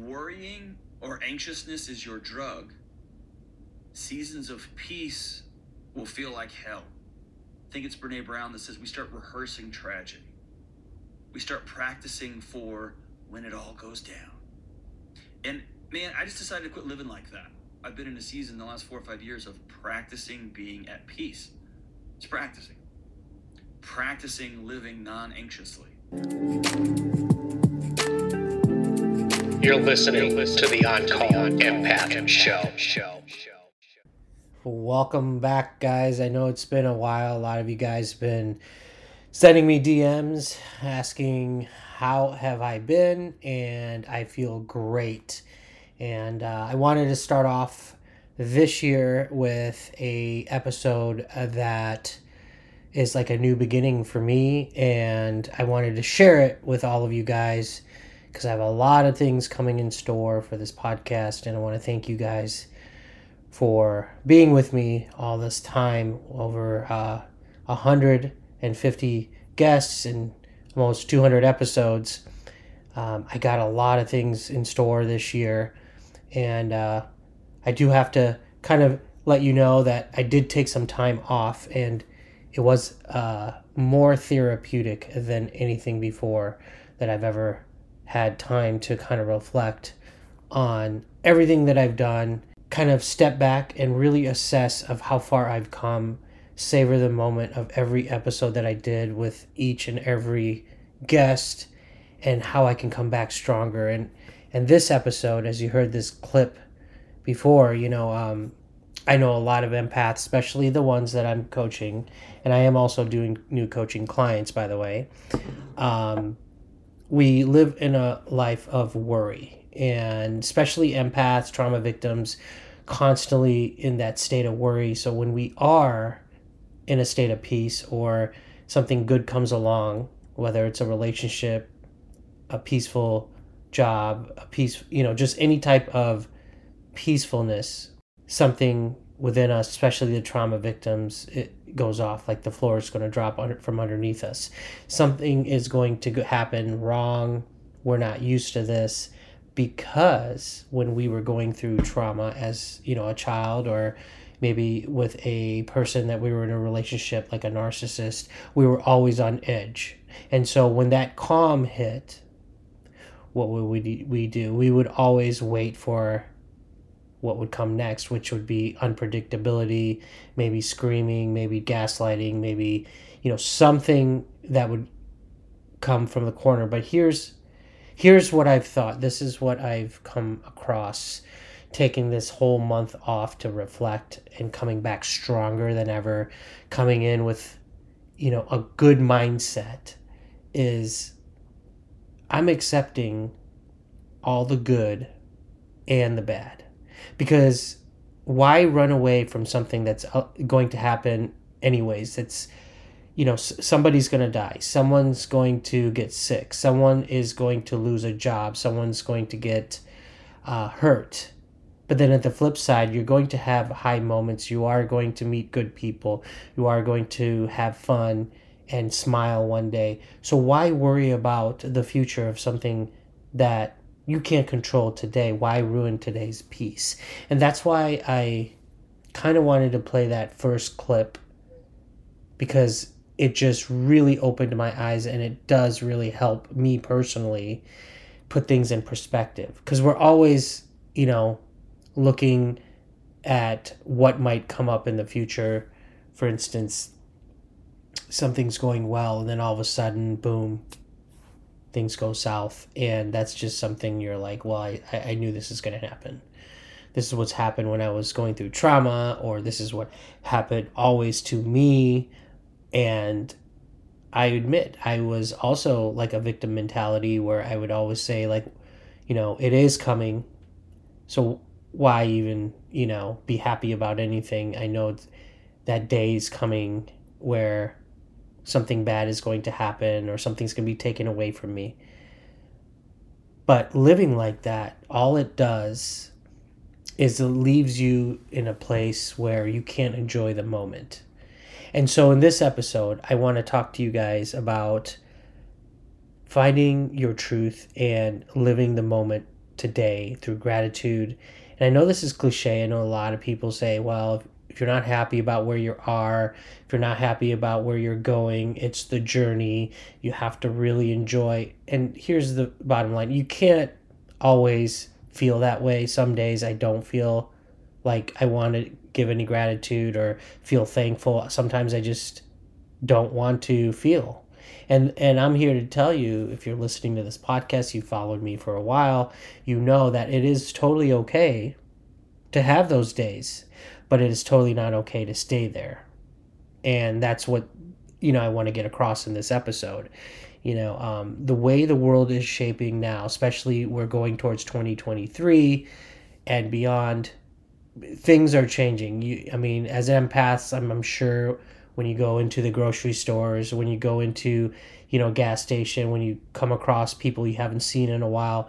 Worrying or anxiousness is your drug. Seasons of peace will feel like hell. I think it's Brene Brown that says we start rehearsing tragedy. We start practicing for when it all goes down. And man, I just decided to quit living like that. I've been in a season the last four or five years of practicing being at peace. It's practicing. Practicing living non anxiously. You're listening to the On Call Empath Show. Welcome back, guys. I know it's been a while. A lot of you guys have been sending me DMs asking how have I been, and I feel great. And uh, I wanted to start off this year with a episode that is like a new beginning for me, and I wanted to share it with all of you guys because I have a lot of things coming in store for this podcast, and I want to thank you guys for being with me all this time over uh, 150 guests and almost 200 episodes. Um, I got a lot of things in store this year, and uh, I do have to kind of let you know that I did take some time off, and it was uh, more therapeutic than anything before that I've ever had time to kind of reflect on everything that I've done, kind of step back and really assess of how far I've come, savor the moment of every episode that I did with each and every guest and how I can come back stronger and and this episode as you heard this clip before, you know, um, I know a lot of empaths, especially the ones that I'm coaching, and I am also doing new coaching clients, by the way. Um, we live in a life of worry and especially empaths trauma victims constantly in that state of worry. So when we are in a state of peace or something good comes along whether it's a relationship a peaceful job a peace you know just any type of peacefulness something within us especially the trauma victims it goes off like the floor is going to drop under, from underneath us. Something is going to happen wrong. We're not used to this because when we were going through trauma as you know a child or maybe with a person that we were in a relationship like a narcissist we were always on edge. And so when that calm hit what would we, we do? We would always wait for what would come next, which would be unpredictability, maybe screaming, maybe gaslighting, maybe you know something that would come from the corner. But here's here's what I've thought. This is what I've come across taking this whole month off to reflect and coming back stronger than ever, coming in with you know a good mindset is I'm accepting all the good and the bad because why run away from something that's uh, going to happen anyways? It's you know somebody's going to die. Someone's going to get sick. Someone is going to lose a job. Someone's going to get uh, hurt. But then at the flip side you're going to have high moments. You are going to meet good people. You are going to have fun and smile one day. So why worry about the future of something that you can't control today. Why ruin today's peace? And that's why I kind of wanted to play that first clip because it just really opened my eyes and it does really help me personally put things in perspective because we're always, you know, looking at what might come up in the future. For instance, something's going well and then all of a sudden, boom, things go south and that's just something you're like well i, I knew this is going to happen this is what's happened when i was going through trauma or this is what happened always to me and i admit i was also like a victim mentality where i would always say like you know, it is coming. So why even, you know, be happy about anything? I know that day is coming where something bad is going to happen or something's going to be taken away from me. But living like that, all it does is it leaves you in a place where you can't enjoy the moment. And so in this episode, I want to talk to you guys about finding your truth and living the moment today through gratitude. And I know this is cliche. I know a lot of people say, well, if you're not happy about where you are, if you're not happy about where you're going, it's the journey. You have to really enjoy. And here's the bottom line you can't always feel that way. Some days I don't feel like I want to give any gratitude or feel thankful. Sometimes I just don't want to feel. And and I'm here to tell you if you're listening to this podcast, you followed me for a while, you know that it is totally okay to have those days, but it is totally not okay to stay there. And that's what you know I want to get across in this episode you know um, the way the world is shaping now especially we're going towards 2023 and beyond things are changing you i mean as empaths I'm, I'm sure when you go into the grocery stores when you go into you know gas station when you come across people you haven't seen in a while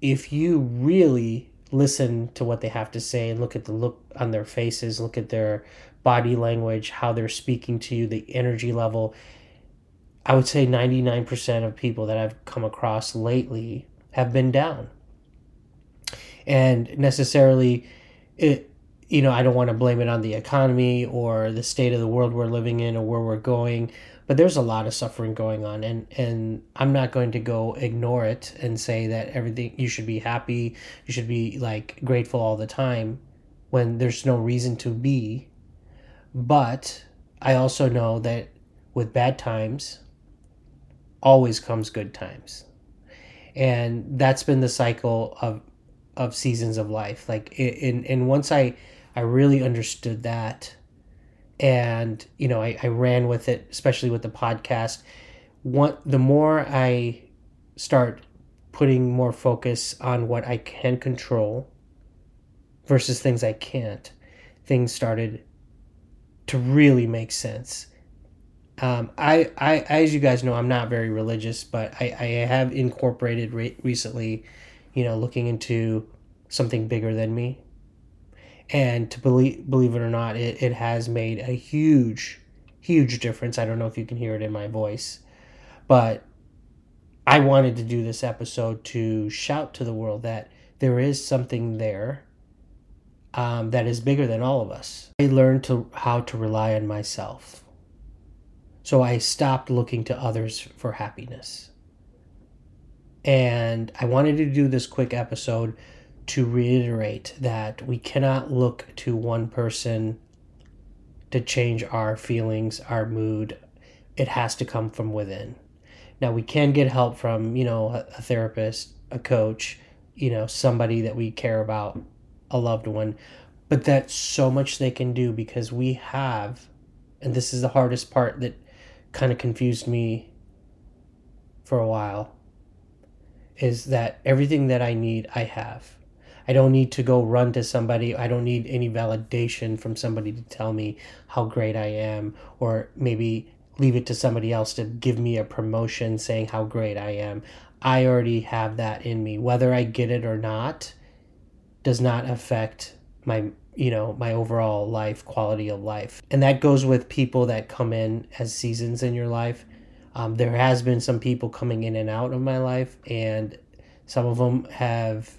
if you really listen to what they have to say and look at the look on their faces look at their body language how they're speaking to you the energy level I would say 99% of people that I've come across lately have been down. And necessarily, it, you know, I don't want to blame it on the economy or the state of the world we're living in or where we're going, but there's a lot of suffering going on. And, and I'm not going to go ignore it and say that everything, you should be happy, you should be like grateful all the time when there's no reason to be. But I also know that with bad times, always comes good times. And that's been the cycle of of seasons of life. Like in and once I I really understood that and you know I, I ran with it, especially with the podcast. What the more I start putting more focus on what I can control versus things I can't, things started to really make sense. Um, I, I, as you guys know, I'm not very religious, but I, I have incorporated re- recently, you know, looking into something bigger than me. And to believe, believe it or not, it, it has made a huge, huge difference. I don't know if you can hear it in my voice, but I wanted to do this episode to shout to the world that there is something there um, that is bigger than all of us. I learned to how to rely on myself so I stopped looking to others for happiness. And I wanted to do this quick episode to reiterate that we cannot look to one person to change our feelings, our mood. It has to come from within. Now, we can get help from, you know, a, therapist, a coach, you know, somebody that we care about, a loved one, but that's so much they can do because we have, and this is the hardest part that kind of confused me for a while is that everything that I need, I have. I don't need to go run to somebody. I don't need any validation from somebody to tell me how great I am, or maybe leave it to somebody else to give me a promotion saying how great I am. I already have that in me. Whether I get it or not does not affect my you know my overall life quality of life and that goes with people that come in as seasons in your life um, there has been some people coming in and out of my life and some of them have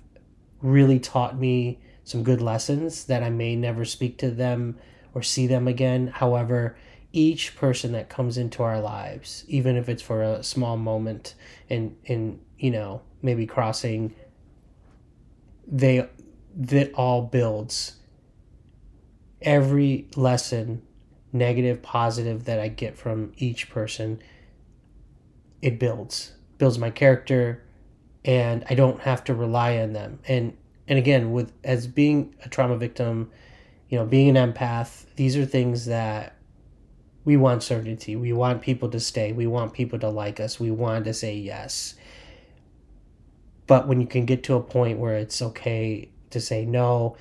really taught me some good lessons that i may never speak to them or see them again. However each person that comes into our lives even if it's for a small moment and and you know maybe crossing they that all builds every lesson, negative, positive, that I get from each person, it builds, builds my character, and I don't have to rely on them. And and again, with as being a trauma victim, you know, being an empath, these are things that we want certainty. We want people to stay. We want people to like us. We want to say yes. But when you can get to a point where it's okay to say no,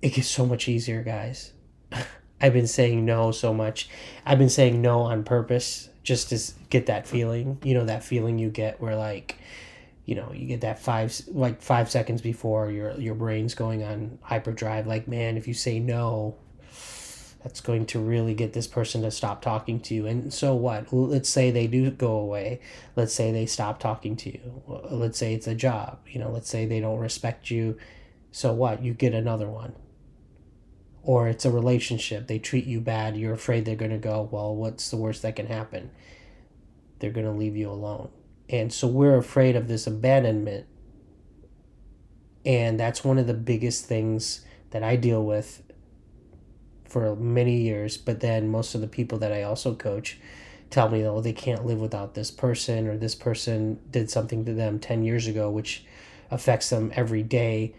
it gets so much easier, guys. I've been saying no so much. I've been saying no on purpose just to get that feeling. You know, that feeling you get where like, you know, you get that five like five seconds before your your brain's going on hyperdrive. Like, man, if you say no, that's going to really get this person to stop talking to you. And so what? Let's say they do go away. Let's say they stop talking to you. Let's say it's a job. You know, let's say they don't respect you. So what? You get another one. Or it's a relationship. They treat you bad. You're afraid they're going to go, well, what's the worst that can happen? They're going to leave you alone. And so we're afraid of this abandonment. And that's one of the biggest things that I deal with for many years, but then most of the people that I also coach tell me, oh, they can't live without this person, or this person did something to them 10 years ago, which affects them every day.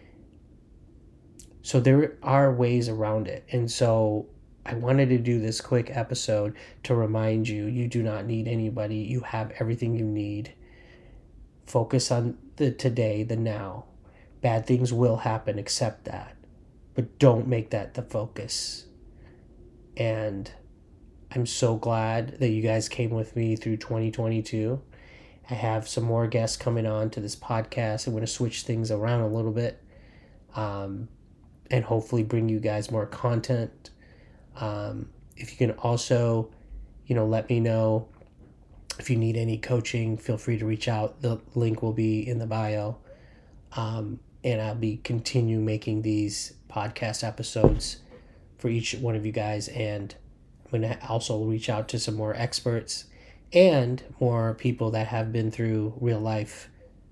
So there are ways around it. And so I wanted to do this quick episode to remind you you do not need anybody. You have everything you need. Focus on the today, the now. Bad things will happen, accept that. But don't make that the focus. And I'm so glad that you guys came with me through 2022. I have some more guests coming on to this podcast. I'm going to switch things around a little bit um, and hopefully bring you guys more content. Um, if you can also, you know, let me know if you need any coaching, feel free to reach out. The link will be in the bio. Um, and I'll be continue making these podcast episodes for each one of you guys. And I'm going to also reach out to some more experts and more people that have been through real life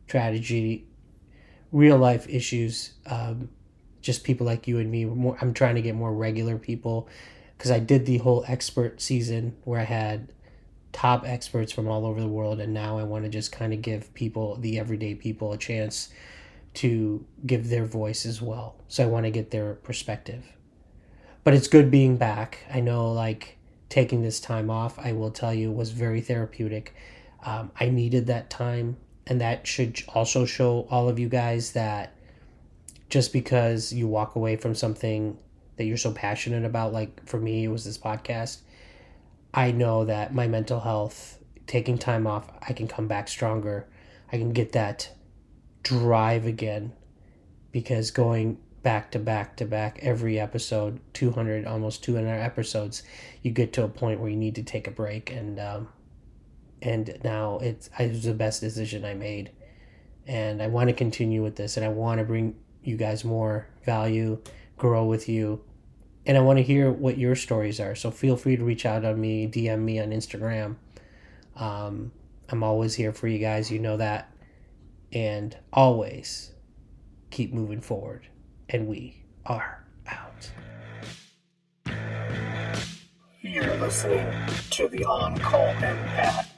tragedy, real life issues. Um, just people like you and me. More, I'm trying to get more regular people because I did the whole expert season where I had top experts from all over the world, and now I want to just kind of give people, the everyday people, a chance to give their voice as well. So I want to get their perspective but it's good being back. I know, like, taking this time off, I will tell you, was very therapeutic. Um, I needed that time, and that should also show all of you guys that just because you walk away from something that you're so passionate about, like for me, it was this podcast, I know that my mental health, taking time off, I can come back stronger. I can get that drive again because going back to back to back every episode 200 almost 200 episodes you get to a point where you need to take a break and um, and now it's it was the best decision i made and i want to continue with this and i want to bring you guys more value grow with you and i want to hear what your stories are so feel free to reach out on me dm me on instagram. Um, i'm always here for you guys you know that. And always keep moving forward and we are out. You're listening to the On Call Empath